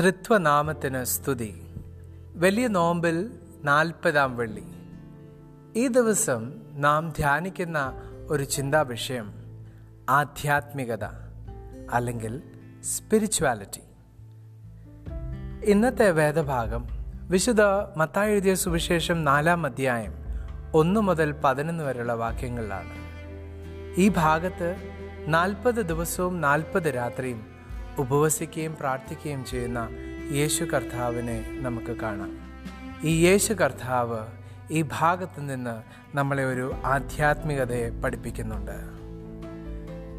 ത്രിത്വനാമത്തിന് സ്തുതി. വലിയ നോമ്പിൽ നാൽപ്പതാം വെള്ളി. ഈ ദിവസം നാം ധ്യാനിക്കുന്ന ഒരു ചിന്താ വിഷയം ആധ്യാത്മികത അല്ലെങ്കിൽ സ്പിരിച്വാലിറ്റി. ഇന്നത്തെ വേദഭാഗം വിശുദ്ധ മത്തായി എഴുതിയ സുവിശേഷം നാലാം അധ്യായം ഒന്ന് മുതൽ പതിനൊന്ന് വരെയുള്ള വാക്യങ്ങളിലാണ്. ഈ ഭാഗത്ത് നാൽപ്പത് ദിവസവും നാൽപ്പത് രാത്രിയും ഉപവസിക്കുകയും പ്രാർത്ഥിക്കുകയും ചെയ്യുന്ന യേശു കർത്താവിനെ നമുക്ക് കാണാം. ഈ യേശു കർത്താവ് ഈ ഭാഗത്ത് നിന്ന് നമ്മളെ ഒരു ആധ്യാത്മികതയെ പഠിപ്പിക്കുന്നുണ്ട്.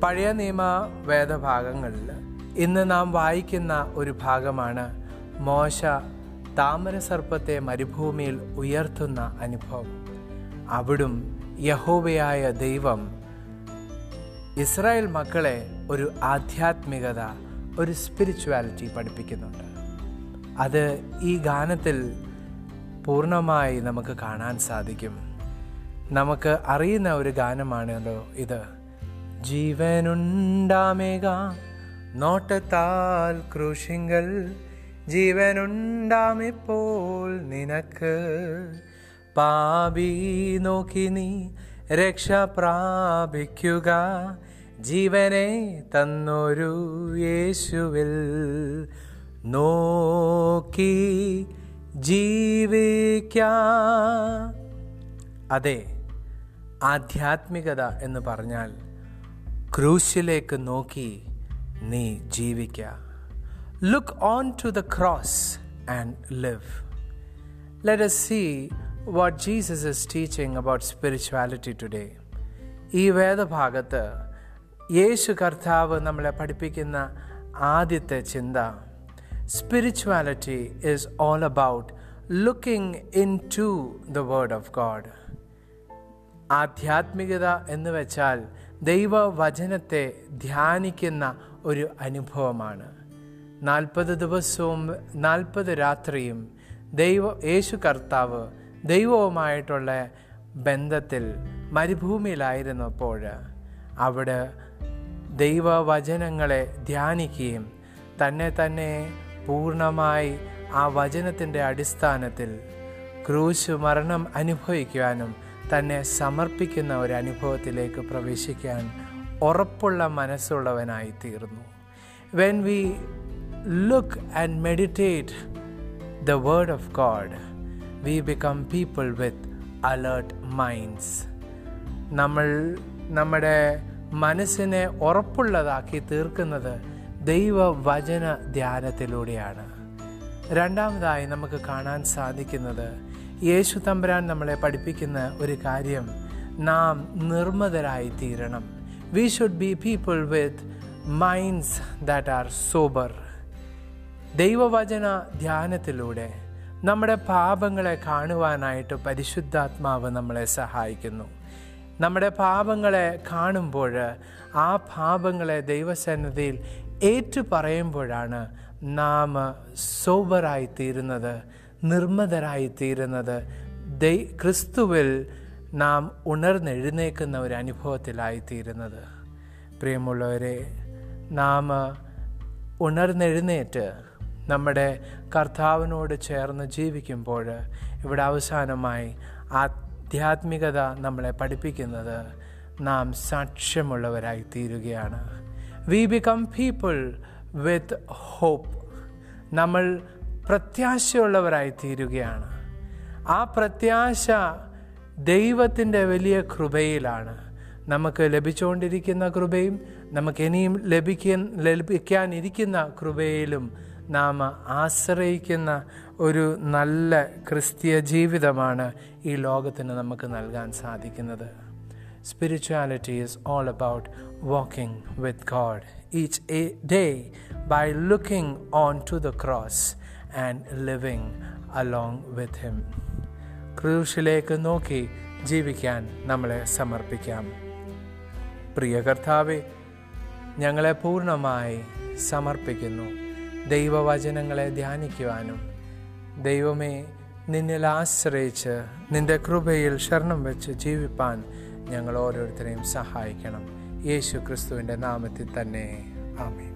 പഴയ നിയമ വേദഭാഗങ്ങളിൽ ഇന്ന് നാം വായിക്കുന്ന ഒരു ഭാഗമാണ് മോശ താമരസർപ്പത്തെ മരുഭൂമിയിൽ ഉയർത്തുന്ന അനുഭവം. അവിടും യഹോവയായ ദൈവം ഇസ്രായേൽ മക്കളെ ഒരു ആധ്യാത്മികത ഒരു സ്പിരിച്വാലിറ്റി പഠിപ്പിക്കുന്നുണ്ട്. അത് ഈ ഗാനത്തിൽ പൂർണമായി നമുക്ക് കാണാൻ സാധിക്കും. നമുക്ക് അറിയുന്ന ഒരു ഗാനമാണല്ലോ ഇത്. ജീവനുണ്ടാമേക നോട്ടത്താൽ ക്രൂശിങ്കൽ. ജീവനുണ്ടാമിപ്പോൾ നിനക്ക്. പാപി നോക്കി നീ രക്ഷ പ്രാപിക്കുക. ജീവനെ തന്നൊരു യേശുവിൽ നോക്കി ജീവിക്ക. അതെ ആധ്യാത്മികത എന്ന് പറഞ്ഞാൽ ക്രൂശിലേക്ക് നോക്കി നീ ജീവിക്ക. Look on to the cross and live let's see what Jesus is teaching about spirituality today ഈ വേദഭാഗത്ത് യേശു കർത്താവ് നമ്മളെ പഠിപ്പിക്കുന്ന ആദ്യത്തെ ചിന്ത. Spirituality is all about looking in to the word of God ആധ്യാത്മികത എന്ന് വെച്ചാൽ ദൈവവചനത്തെ ധ്യാനിക്കുന്ന ഒരു അനുഭവമാണ്. നാൽപ്പത് ദിവസവും നാൽപ്പത് രാത്രിയും ദൈവ യേശു കർത്താവ് ദൈവവുമായിട്ടുള്ള ബന്ധത്തിൽ മരുഭൂമിയിലായിരുന്നപ്പോൾ അവിടെ ദൈവവചനങ്ങളെ ധ്യാനിക്കുകയും തന്നെ തന്നെ പൂർണമായി ആ വചനത്തിന്റെ അടിസ്ഥാനത്തിൽ ക്രൂശ് മരണം അനുഭവിക്കുവാനും തന്നെ സമർപ്പിക്കുന്ന ഒരു അനുഭവത്തിലേക്ക് പ്രവേശിക്കാൻ ഉറപ്പുള്ള മനസ്സുള്ളവനായി തീർന്നു. When we look and meditate the word of God we become people with alert minds നമ്മൾ നമ്മുടെ മനസ്സിനെ ഉറപ്പുള്ളതാക്കി തീർക്കുന്നത് ദൈവവചന ധ്യാനത്തിലൂടെയാണ്. രണ്ടാമതായി നമുക്ക് കാണാൻ സാധിക്കുന്നത് യേശു തമ്പുരാൻ നമ്മളെ പഠിപ്പിക്കുന്ന ഒരു കാര്യം നാം നിർമ്മതരായി തീരണം. We should be people with minds that are sober ദൈവവചന ധ്യാനത്തിലൂടെ നമ്മുടെ പാപങ്ങളെ കാണുവാനായിട്ട് പരിശുദ്ധാത്മാവ് നമ്മളെ സഹായിക്കുന്നു. നമ്മുടെ പാപങ്ങളെ കാണുമ്പോൾ ആ പാപങ്ങളെ ദൈവസന്നിധിയിൽ ഏറ്റു പറയുമ്പോഴാണ് നാം നിർമ്മതരായി തീരുന്നത് ദൈ ക്രിസ്തുവിൽ നാം ഉണർന്നെഴുന്നേക്കുന്ന ഒരു അനുഭവത്തിലായിത്തീരുന്നത്. പ്രിയമുള്ളവരെ നാം ഉണർന്നെഴുന്നേറ്റ് നമ്മുടെ കർത്താവിനോട് ചേർന്ന് ജീവിക്കുമ്പോൾ ഇവിടെ അവസാനമായി ആധ്യാത്മികത നമ്മളെ പഠിപ്പിക്കുന്നത് നാം സാക്ഷ്യമുള്ളവരായി തീരുകയാണ് we become people with hope നമ്മൾ പ്രത്യാശയുള്ളവരായി തീരുകയാണ് ആ പ്രത്യാശ ദൈവത്തിന്റെ വലിയ കൃപയിലാണ്. നമുക്ക് ലഭിച്ചുകൊണ്ടിരിക്കുന്ന കൃപയും നമുക്ക് ഇനിയും ലഭിക്കാൻ ലഭിക്കാനിരിക്കുന്ന കൃപയിലും നാം ആശ്രയിക്കുന്ന ഒരു നല്ല ക്രിസ്തീയ ജീവിതമാണ് ഈ ലോകത്തിന് നമുക്ക് നൽകാൻ സാധിക്കുന്നത്. Spirituality is all about walking with God each a day by looking on to the cross and living along with him ക്രൂശിലേക്ക് നോക്കി ജീവിക്കാൻ നമ്മളെ സമർപ്പിക്കാം. പ്രിയ കർത്താവെ ഞങ്ങളെ പൂർണമായി സമർപ്പിക്കുന്നു. ദൈവവചനങ്ങളെ ധ്യാനിക്കുവാനും ദൈവമേ നിന്നിൽ ആശ്രയിച്ച് നിന്റെ കൃപയിൽ ശരണം വെച്ച് ജീവിപ്പാൻ ഞങ്ങൾ ഓരോരുത്തരെയും സഹായിക്കണം. യേശു ക്രിസ്തുവിന്റെ നാമത്തിൽ തന്നെ. ആമേ